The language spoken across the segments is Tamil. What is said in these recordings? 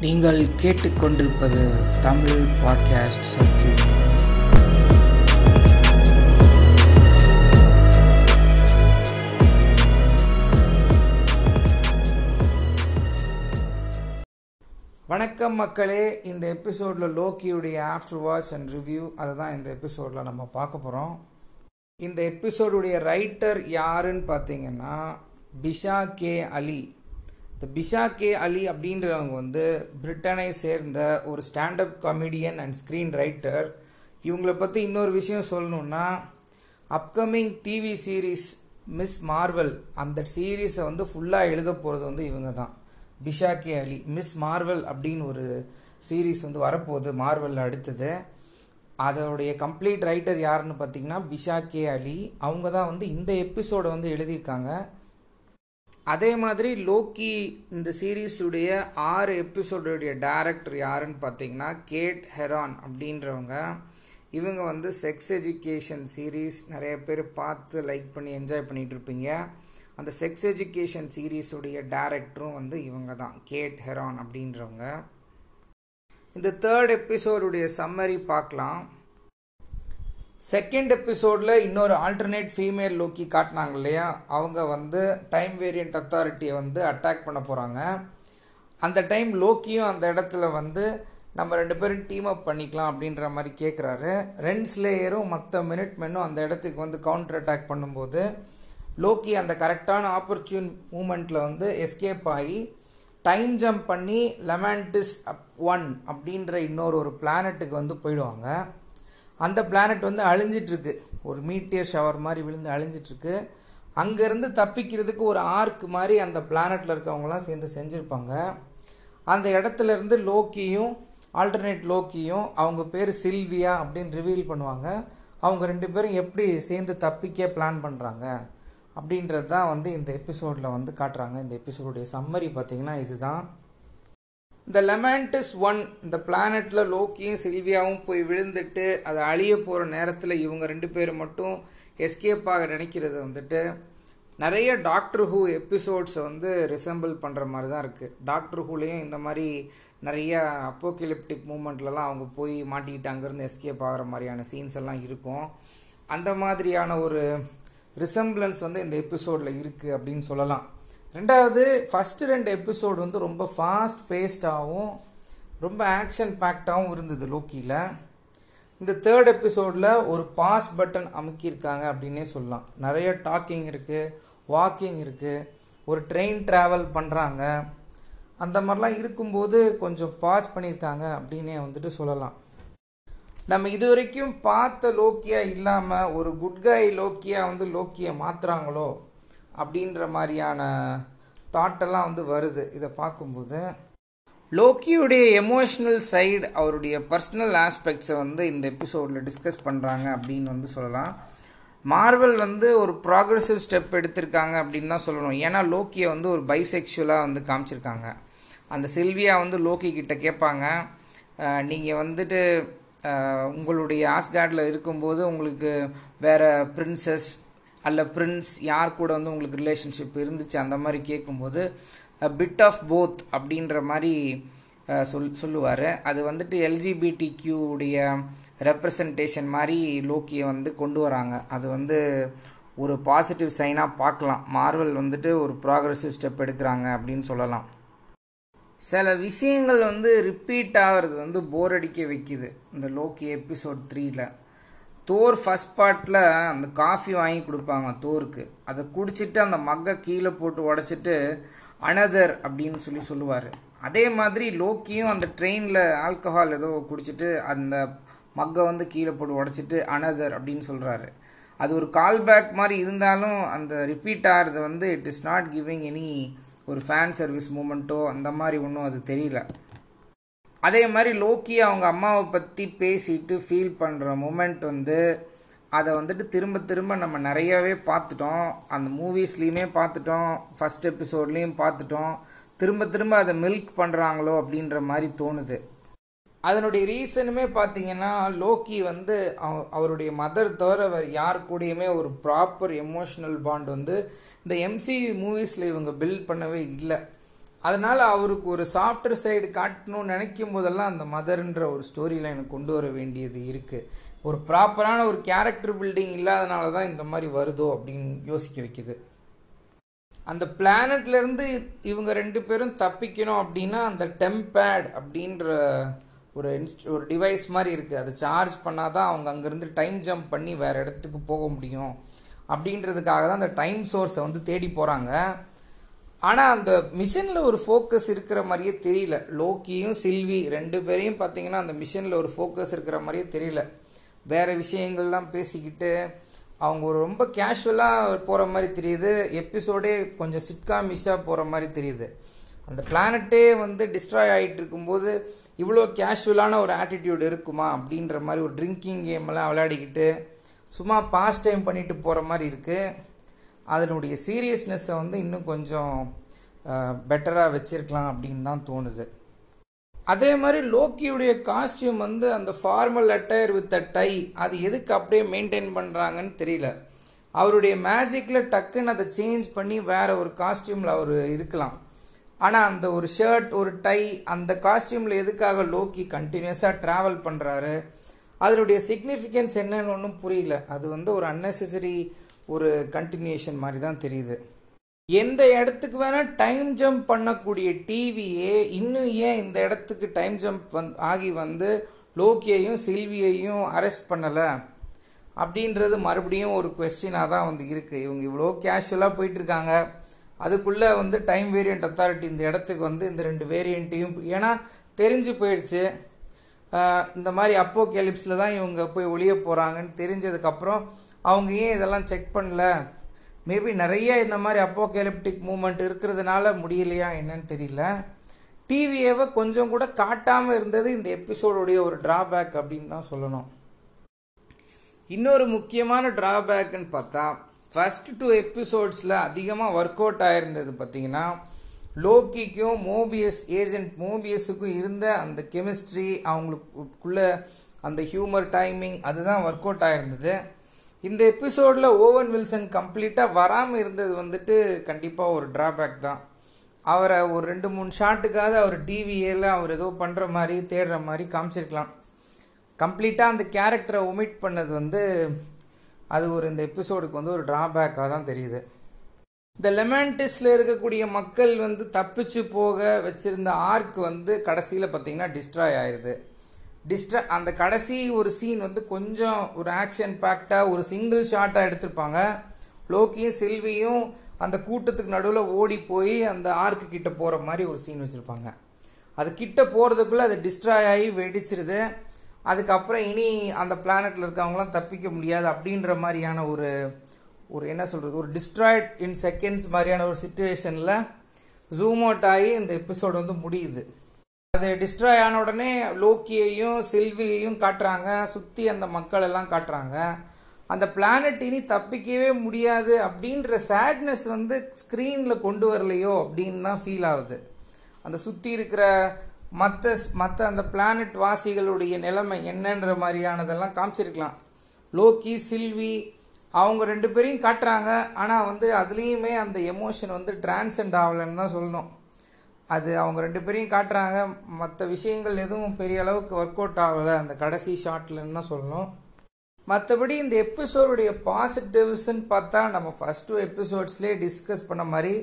நீங்கள் கேட்டுக்கொண்டிருப்பது தமிழ் பாட்காஸ்ட் சர்க்கியூட் வணக்கம் மக்களே இந்த எபிசோடில் லோக்கியுடைய ஆஃப்டர் வாட்ச் அண்ட் ரிவ்யூ அதை தான் இந்த எபிசோடில் நம்ம பார்க்க போகிறோம் இந்த எபிசோடுடைய ரைட்டர் யாருன்னு பார்த்தீங்கன்னா பிஷா கே அலி. இந்த பிஷா கே அலி அப்படின்றவங்க வந்து பிரிட்டனை சேர்ந்த ஒரு standup comedian and screen writer இவங்கள பற்றி இன்னொரு விஷயம் சொல்லணுன்னா upcoming TV series Miss Marvel அந்த சீரீஸை வந்து ஃபுல்லாக எழுத போகிறது வந்து இவங்க தான். Bisha K Ali Miss Marvel அப்படின்னு ஒரு சீரீஸ் வந்து வரப்போகுது மார்வல் அடுத்தது. அதோடைய கம்ப்ளீட் ரைட்டர் யாருன்னு பார்த்தீங்கன்னா பிஷா கே அலி. அவங்க தான் வந்து இந்த எபிசோடை வந்து எழுதியிருக்காங்க. அதே மாதிரி லோக்கி இந்த சீரீஸுடைய ஆறு எபிசோடுடைய டேரக்டர் யாருன்னு பார்த்தீங்கன்னா கேட் ஹெரான் அப்படின்றவங்க. இவங்க வந்து செக்ஸ் எஜுகேஷன் சீரீஸ் நிறைய பேர் பார்த்து லைக் பண்ணி என்ஜாய் பண்ணிகிட்ருப்பீங்க இருப்பீங்க. அந்த செக்ஸ் எஜுகேஷன் சீரீஸுடைய டேரக்டரும் வந்து இவங்க தான் கேட் ஹெரான் அப்படின்றவங்க. இந்த தேர்ட் எபிசோடுடைய சம்மரி பார்க்கலாம். செகண்ட் எபிசோடில் இன்னொரு ஆல்டர்னேட் ஃபீமேல் லோக்கி காட்டினாங்க இல்லையா? அவங்க வந்து டைம் வேரியண்ட் அத்தாரிட்டியை வந்து அட்டாக் பண்ண போகிறாங்க அந்த டைம் லோக்கியும் அந்த இடத்துல வந்து நம்ம ரெண்டு பேரும் டீம் அப் பண்ணிக்கலாம் அப்படின்ற மாதிரி கேட்குறாரு ரெண்ட் ஸ்லேயரும் மற்ற மினிட் மென்னும் அந்த இடத்துக்கு வந்து கவுண்டர் அட்டாக் பண்ணும்போது லோக்கி அந்த கரெக்டான ஆப்பர்ச்சுன் மூமெண்ட்டில் வந்து எஸ்கேப் ஆகி டைம் ஜம்ப் பண்ணி லெமான்டிஸ் அப் ஒன் அப்படின்ற இன்னொரு ஒரு பிளானட்டுக்கு வந்து போயிடுவாங்க. அந்த பிளானட் வந்து அழிஞ்சிட்ருக்கு. ஒரு மீட்டியர் ஷவர் மாதிரி விழுந்து அழிஞ்சிட்ருக்கு. அங்கேருந்து தப்பிக்கிறதுக்கு ஒரு ஆர்க் மாதிரி அந்த பிளானட்டில் இருக்கவங்களாம் சேர்ந்து செஞ்சுருப்பாங்க. அந்த இடத்துல இருந்து லோக்கியும் ஆல்டர்னேட் லோக்கியும் அவங்க பேர் சில்வியா அப்படின்னு ரிவீல் பண்ணுவாங்க. அவங்க ரெண்டு பேரும் எப்படி சேர்ந்து தப்பிக்க பிளான் பண்ணுறாங்க அப்படின்றது தான் வந்து இந்த எபிசோடில் வந்து காட்டுறாங்க. இந்த எபிசோடுடைய சம்மரி பார்த்திங்கன்னா இதுதான். இந்த லெமண்டஸ் ஒன் இந்த பிளானட்டில் லோக்கியும் சில்வியாவும் போய் விழுந்துட்டு அதை அழிய போகிற நேரத்தில் இவங்க ரெண்டு பேரும் மட்டும் எஸ்கேப் ஆக நினைக்கிறது வந்துட்டு நிறைய டாக்டர் ஹூ எபிசோட்ஸை வந்து ரிசம்பிள் பண்ணுற மாதிரி தான் இருக்குது டாக்டர் ஹூலேயும் இந்த மாதிரி நிறைய அப்போகிலிப்டிக் மூமெண்ட்லலாம் அவங்க போய் மாட்டிக்கிட்டு அங்கேருந்து எஸ்கேப் ஆகிற மாதிரியான சீன்ஸ் எல்லாம் இருக்கும். அந்த மாதிரியான ஒரு ரிசம்பிளன்ஸ் வந்து இந்த எபிசோடில் இருக்குது அப்படின்னு சொல்லலாம். ரெண்டாவது ஃபஸ்ட்டு ரெண்டு எபிசோடு வந்து ரொம்ப ஃபாஸ்ட் பேஸ்டாகவும் ரொம்ப ஆக்ஷன் பேக்டாகவும் இருந்தது லோக்கியில். இந்த தேர்ட் எபிசோடில் ஒரு பாஸ் பட்டன் அமுக்கியிருக்காங்க அப்படின்னே சொல்லலாம். நிறைய டாக்கிங் இருக்குது வாக்கிங் இருக்குது ஒரு ட்ரெயின் ட்ராவல் பண்ணுறாங்க அந்த மாதிரிலாம் இருக்கும்போது கொஞ்சம் பாஸ் பண்ணியிருக்காங்க அப்படின்னே வந்துட்டு சொல்லலாம். நம்ம இது வரைக்கும் பார்த்த லோக்கியா இல்லாமல் ஒரு குட் கை லோக்கியா வந்து லோக்கியை மாற்றுறாங்களோ அப்படின்ற மாதிரியான தாட்டெல்லாம் வந்து வருது. இதை பார்க்கும்போது லோக்கியுடைய எமோஷ்னல் சைடு அவருடைய பர்சனல் ஆஸ்பெக்ட்ஸை வந்து இந்த எபிசோடில் டிஸ்கஸ் பண்ணுறாங்க அப்படின்னு வந்து சொல்லலாம். மார்வல் வந்து ஒரு ப்ராக்ரெசிவ் ஸ்டெப் எடுத்திருக்காங்க அப்படின்னு தான் சொல்லணும். ஏன்னா லோக்கியை வந்து ஒரு பைசெக்சுவலாக வந்து காமிச்சிருக்காங்க. அந்த சில்வியா வந்து லோக்கி கிட்ட கேட்பாங்க நீங்கள் வந்துட்டு உங்களுடைய ஆஸ்கார்டில் இருக்கும்போது உங்களுக்கு வேறு பிரின்சஸ் அல்ல பிரின்ஸ் யார் கூட வந்து உங்களுக்கு ரிலேஷன்ஷிப் இருந்துச்சு அந்த மாதிரி கேட்கும்போது பிட் ஆஃப் போத் அப்படின்ற மாதிரி சொல் சொல்லுவார். அது வந்துட்டு எல்ஜிபிடி கியூடைய ரெப்ரசன்டேஷன் மாதிரி லோக்கியை வந்து கொண்டு வராங்க. அது வந்து ஒரு பாசிட்டிவ் சைனாக பார்க்கலாம். மார்வல் வந்துட்டு ஒரு ப்ராக்ரஸிவ் ஸ்டெப் எடுக்கிறாங்க அப்படின்னு சொல்லலாம். சில விஷயங்கள் வந்து ரிப்பீட் ஆகிறது வந்து போர் அடிக்க வைக்குது. இந்த லோக்கி எபிசோட் த்ரீல தோர் ஃபஸ்ட் பார்ட்டில் அந்த காஃபி வாங்கி கொடுப்பாங்க தோருக்கு. அதை குடிச்சிட்டு அந்த மக்கை கீழே போட்டு உடச்சிட்டு அனதர் அப்படின்னு சொல்லி சொல்லுவார். அதே மாதிரி லோக்கியும் அந்த ட்ரெயினில் ஆல்கஹால் ஏதோ குடிச்சிட்டு அந்த மக்கை வந்து கீழே போட்டு உடச்சிட்டு அனதர் அப்படின்னு சொல்கிறாரு அது ஒரு கால் பேக் மாதிரி இருந்தாலும் அந்த ரிப்பீட் ஆகிறது வந்து it is not giving any ஒரு ஃபேன் சர்வீஸ் மூமெண்ட்டோ அந்த மாதிரி ஒன்றும் அது தெரியல. அதே மாதிரி லோக்கி அவங்க அம்மாவை பற்றி பேசிட்டு ஃபீல் பண்ணுற மூமெண்ட் வந்து அதை வந்துட்டு திரும்ப திரும்ப நம்ம நிறையவே பார்த்துட்டோம். அந்த மூவிஸ்லேயுமே பார்த்துட்டோம். ஃபஸ்ட் எபிசோட்லேயும் பார்த்துட்டோம். திரும்ப திரும்ப அதை மில்க் பண்ணுறாங்களோ அப்படின்ற மாதிரி தோணுது. அதனுடைய ரீசனுமே பார்த்தீங்கன்னா லோக்கி வந்து அவருடைய மதர் தவிர அவர் யார் கூடயுமே ஒரு ப்ராப்பர் எமோஷ்னல் பாண்ட் வந்து இந்த எம்சி மூவிஸில் இவங்க பில்ட் பண்ணவே இல்லை. அதனால் அவருக்கு ஒரு சாஃப்ட்வேர் சைடு காட்டணும்னு நினைக்கும் போதெல்லாம் அந்த மதர்ன்ற ஒரு ஸ்டோரியில் எனக்கு கொண்டு வர வேண்டியது இருக்குது ஒரு ப்ராப்பரான ஒரு கேரக்டர் பில்டிங் இல்லாதனால தான் இந்த மாதிரி வருதோ அப்படின்னு யோசிக்க வைக்குது. அந்த பிளானட்லேருந்து இவங்க ரெண்டு பேரும் தப்பிக்கணும் அப்படின்னா அந்த டெம்பேட் அப்படின்ற ஒரு இன்ஸ்ட் ஒரு டிவைஸ் மாதிரி இருக்குது அதை சார்ஜ் பண்ணால் தான் அவங்க அங்கேருந்து டைம் ஜம்ப் பண்ணி வேறு இடத்துக்கு போக முடியும். அப்படின்றதுக்காக தான் அந்த டைம் சோர்ஸை வந்து தேடி போகிறாங்க ஆனால் அந்த மிஷனில் ஒரு ஃபோக்கஸ் இருக்கிற மாதிரியே தெரியல. லோக்கியும் சில்வி ரெண்டு பேரையும் பார்த்தீங்கன்னா அந்த மிஷனில் ஒரு ஃபோக்கஸ் இருக்கிற மாதிரியே தெரியல. வேறு விஷயங்கள்லாம் பேசிக்கிட்டு அவங்க ஒரு ரொம்ப கேஷுவலாக போகிற மாதிரி தெரியுது. எபிசோடே கொஞ்சம் சிட்காமிஷாக போகிற மாதிரி தெரியுது. அந்த பிளானட்டே வந்து டிஸ்ட்ராய் ஆகிட்டு இருக்கும்போது இவ்வளோ கேஷுவலான ஒரு ஆட்டிடியூட் இருக்குமா? அப்படின்ற மாதிரி ஒரு ட்ரிங்கிங் கேம்லாம் விளையாடிக்கிட்டு சும்மா பாஸ் டைம் பண்ணிட்டு போகிற மாதிரி இருக்குது அதனுடைய சீரியஸ்னஸை வந்து இன்னும் கொஞ்சம் பெட்டராக வச்சிருக்கலாம் அப்படின்னு தான் தோணுது. அதே மாதிரி லோக்கியுடைய காஸ்டியூம் வந்து அந்த formal attire with a tie அது எதுக்கு அப்படியே மெயின்டைன் பண்ணுறாங்கன்னு தெரியல. அவருடைய மேஜிக்கில் டக்குன்னு அதை சேஞ்ச் பண்ணி வேற ஒரு காஸ்டியூமில் அவர் இருக்கலாம். ஆனால் அந்த ஒரு ஷர்ட் ஒரு டை அந்த காஸ்டியூமில் எதுக்காக லோக்கி கண்டினியூஸாக ட்ராவல் பண்ணுறாரு அதனுடைய சிக்னிஃபிகன்ஸ் என்னன்னு ஒன்றும் புரியல. அது வந்து ஒரு அன்னெசரி ஒரு கண்டினியூஷன் மாதிரி தான் தெரியுது. எந்த இடத்துக்கு வேணால் டைம் ஜம்ப் பண்ணக்கூடிய டிவியே இன்னும் ஏன் இந்த இடத்துக்கு டைம் ஜம்ப் வந் ஆகி வந்து லோக்கியையும் சில்வியையும் அரெஸ்ட் பண்ணலை? அப்படின்றது மறுபடியும் ஒரு கொஸ்டினாக தான் வந்து இருக்குது இவங்க இவ்வளோ கேஷுவலாக போயிட்டுருக்காங்க அதுக்குள்ளே வந்து டைம் வேரியண்ட் அத்தாரிட்டி இந்த இடத்துக்கு வந்து இந்த ரெண்டு வேரியண்ட்டையும் ஏன்னா தெரிஞ்சு போயிடுச்சு. இந்த மாதிரி அப்போ கேலிப்ஸில் தான் இவங்க போய் ஒளிய போகிறாங்கன்னு தெரிஞ்சதுக்கப்புறம் அவங்க ஏன் இதெல்லாம் செக் பண்ணல? மேபி நிறைய இந்த மாதிரி அப்போகேலிப்டிக் மூமெண்ட் இருக்கிறதுனால முடியலையா என்னன்னு தெரியல. டிவியவை கொஞ்சம் கூட காட்டாமல் இருந்தது இந்த எபிசோடுடைய ஒரு ட்ராபேக் அப்படின்னு தான் சொல்லணும். இன்னொரு முக்கியமான ட்ராபேக்குன்னு பார்த்தா ஃபர்ஸ்ட் டூ எபிசோட்ஸில் அதிகமாக ஒர்க் அவுட் ஆயிருந்தது பார்த்தீங்கன்னா லோக்கிக்கும் மோபியஸ் ஏஜென்ட் மோபியஸுக்கும் இருந்த அந்த கெமிஸ்ட்ரி அவங்களுக்குள்ள அந்த ஹியூமர் டைமிங் அதுதான் ஒர்க் அவுட் ஆயிருந்தது. இந்த எபிசோடில் ஓவன் வில்சன் கம்ப்ளீட்டாக வராமல் இருந்தது வந்துட்டு கண்டிப்பாக ஒரு ட்ராபேக் தான். அவரை ஒரு ரெண்டு மூணு ஷாட்டுக்காவது அவர் டிவியில் அவர் ஏதோ பண்ணுற மாதிரி தேடுற மாதிரி காமிச்சிருக்கலாம். கம்ப்ளீட்டாக அந்த கேரக்டரை ஒமிட் பண்ணது வந்து அது ஒரு இந்த எபிசோடுக்கு வந்து ஒரு ட்ராபேக்காக தான் தெரியுது. இந்த லெமன்டிஸில் இருக்கக்கூடிய மக்கள் வந்து தப்பிச்சு போக வச்சுருந்த ஆர்க் வந்து கடைசியில் பார்த்தீங்கன்னா டிஸ்ட்ராய் ஆயிடுது டிஸ்ட்ரா அந்த கடைசி ஒரு சீன் வந்து கொஞ்சம் ஒரு ஆக்ஷன் பேக்டாக ஒரு சிங்கிள் ஷாட்டாக எடுத்திருப்பாங்க. லோக்கியும் செல்வியும் அந்த கூட்டத்துக்கு நடுவில் ஓடி போய் அந்த ஆர்க்கு கிட்ட போகிற மாதிரி ஒரு சீன் வச்சுருப்பாங்க. அது கிட்ட போகிறதுக்குள்ளே அது டிஸ்ட்ராய் ஆகி வெடிச்சிருது. அதுக்கப்புறம் இனி அந்த பிளானட்டில் இருக்கவங்களாம் தப்பிக்க முடியாது அப்படின்ற மாதிரியான ஒரு ஒரு என்ன சொல்கிறது ஒரு டிஸ்ட்ராய்ட் இன் செகண்ட்ஸ் மாதிரியான ஒரு சுச்சுவேஷனில் ஜூம் அவுட் ஆகி இந்த எபிசோடு வந்து முடியுது. அது டிஸ்ட்ராய் ஆன உடனே லோக்கியையும் சில்வியையும் காட்டுறாங்க. சுற்றி அந்த மக்கள் எல்லாம் காட்டுறாங்க. அந்த பிளானட் இனி தப்பிக்கவே முடியாது அப்படின்ற சேட்னஸ் வந்து ஸ்க்ரீனில் கொண்டு வரலையோ அப்படின்னு தான் ஃபீல் ஆகுது. அந்த சுற்றி இருக்கிற மற்ற மற்ற அந்த பிளானட் வாசிகளுடைய நிலைமை என்னன்ற மாதிரியானதெல்லாம் காமிச்சிருக்கலாம். லோக்கி சில்வி அவங்க ரெண்டு பேரையும் காட்டுறாங்க. ஆனால் வந்து அதுலேயுமே அந்த எமோஷன் வந்து டிரான்சென்ட் ஆகலைன்னு தான் சொல்லணும். அது அவங்க ரெண்டு பேரையும் காட்டுறாங்க. மற்ற விஷயங்கள் எதுவும் பெரிய அளவுக்கு ஒர்க் அவுட் ஆகலை. அந்த கடைசி ஷாட்லன்னு தான் சொல்லணும்? மற்றபடி இந்த எபிசோடுடைய பாசிட்டிவ்ஸ்ன்னு பார்த்தா நம்ம ஃபஸ்ட் டூ எபிசோட்ஸ்லேயே டிஸ்கஸ் பண்ண மாதிரி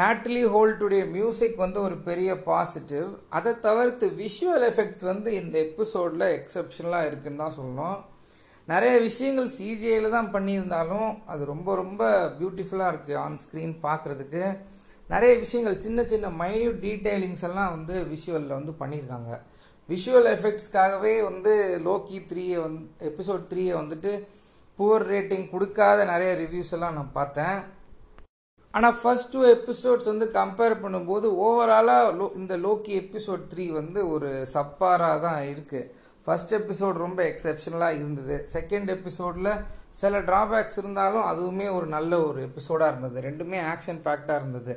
நேட்லி ஹோல்ட்டுடைய மியூசிக் வந்து ஒரு பெரிய பாசிட்டிவ் அதை தவிர்த்து விஷுவல் எஃபெக்ட்ஸ் வந்து இந்த எபிசோடில் எக்ஸப்ஷனலாக இருக்குன்னு தான் சொல்லணும். நிறைய விஷயங்கள் சிஜிஐயில் தான் பண்ணியிருந்தாலும் அது ரொம்ப ரொம்ப பியூட்டிஃபுல்லாக இருக்குது ஆன் ஸ்க்ரீன் பார்க்குறதுக்கு. நிறைய விஷயங்கள் சின்ன சின்ன மைன்யூட் டீட்டெயிலிங்ஸ் எல்லாம் வந்து விஷுவலில் வந்து பண்ணியிருக்காங்க. விஷுவல் எஃபெக்ட்ஸ்க்காகவே வந்து லோக்கி த்ரீயை வந்து எபிசோட் த்ரீயை வந்துட்டு புவர் ரேட்டிங் கொடுக்காத நிறைய ரிவ்யூஸ் எல்லாம் நான் பார்த்தேன். ஆனால் ஃபர்ஸ்ட் டூ எபிசோட்ஸ் வந்து கம்பேர் பண்ணும்போது ஓவராலாக லோ இந்த லோக்கி எபிசோட் த்ரீ வந்து ஒரு சப்பாராக தான் இருக்குது ஃபர்ஸ்ட் எபிசோட் ரொம்ப எக்ஸப்ஷனலாக இருந்தது. செகண்ட் எபிசோடில் சில ட்ராபேக்ஸ் இருந்தாலும் அதுவுமே ஒரு நல்ல ஒரு எபிசோடாக இருந்தது. ரெண்டுமே ஆக்ஷன் பேக்டாக இருந்தது.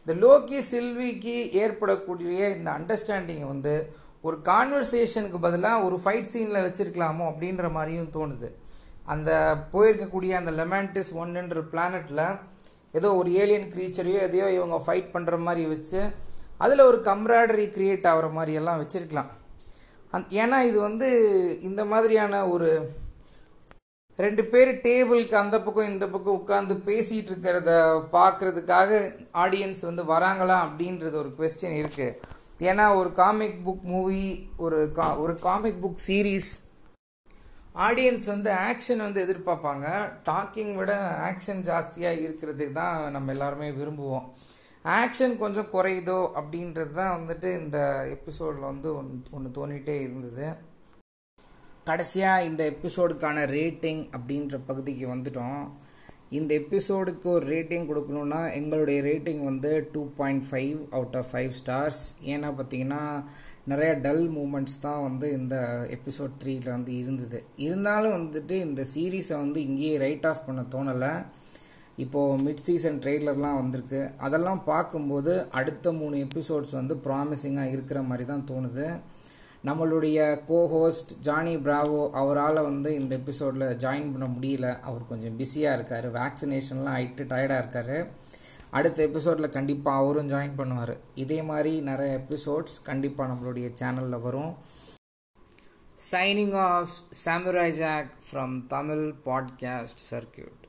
இந்த லோக்கி சில்விக்கு ஏற்படக்கூடிய இந்த அண்டர்ஸ்டாண்டிங்கை வந்து ஒரு கான்வர்சேஷனுக்கு பதிலாக ஒரு ஃபைட் சீனில் வச்சுருக்கலாமோ அப்படின்ற மாதிரியும் தோணுது. அந்த போயிருக்கக்கூடிய அந்த லெமான்டிஸ் ஒன்னுன்ற பிளானட்டில் ஏதோ ஒரு ஏலியன் க்ரீச்சரையோ எதையோ இவங்க ஃபைட் பண்ணுற மாதிரி வச்சு அதில் ஒரு கம்ராடரி க்ரியேட் ஆகிற மாதிரியெல்லாம் வச்சுருக்கலாம். அந் ஏன்னா இது வந்து இந்த மாதிரியான ஒரு ரெண்டு பேர் டேபிளுக்கு அந்த பக்கம் இந்த பக்கம் உட்காந்து பேசிகிட்டு இருக்கிறத பார்க்குறதுக்காக ஆடியன்ஸ் வந்து வராங்களா அப்படின்றது ஒரு கொஸ்டின் இருக்குது ஏன்னா ஒரு காமிக் புக் மூவி ஒரு கா ஒரு காமிக் புக் சீரீஸ் ஆடியன்ஸ் வந்து ஆக்ஷன் வந்து எதிர்பார்ப்பாங்க. டாக்கிங் விட ஆக்ஷன் ஜாஸ்தியாக இருக்கிறதுக்கு தான் நம்ம எல்லாருமே விரும்புவோம். ஆக்ஷன் கொஞ்சம் குறையுதோ அப்படின்றது தான் வந்துட்டு இந்த எபிசோடில் வந்து ஒன்று ஒன்று தோணிகிட்டே இருந்தது. கடைசியாக இந்த எபிசோடுக்கான ரேட்டிங் அப்படின்ற பகுதிக்கு வந்துட்டோம். இந்த எபிசோடுக்கு ஒரு ரேட்டிங் கொடுக்கணுன்னா எங்களுடைய ரேட்டிங் வந்து two point five out of five stars ஏன்னா பார்த்தீங்கன்னா நிறைய டல் மூமெண்ட்ஸ் தான் வந்து இந்த எபிசோட் த்ரீயில் வந்து இருந்தது. இருந்தாலும் வந்துட்டு இந்த சீரீஸை வந்து இங்கேயே ரைட் ஆஃப் பண்ண தோணலை. இப்போது மிட் சீசன் ட்ரெய்லர்லாம் வந்திருக்கு. அதெல்லாம் பார்க்கும்போது அடுத்த மூணு எபிசோட்ஸ் வந்து ப்ராமிசிங்காக இருக்கிற மாதிரி தான் தோணுது. நம்மளுடைய கோஹோஸ்ட் ஜானி பிராவோ அவரால் வந்து இந்த எபிசோடில் ஜாயின் பண்ண முடியல. அவர் கொஞ்சம் பிஸியாக இருக்கார். வேக்சினேஷன்லாம் ஆகிட்டு டயர்டாக இருக்கார். அடுத்த எபிசோடில் கண்டிப்பாக அவரும் ஜாயின் பண்ணுவார். இதே மாதிரி நிறைய எபிசோட்ஸ் கண்டிப்பாக நம்மளுடைய சேனலில் வரும். Signing off Samurai Jack from Tamil podcast circuit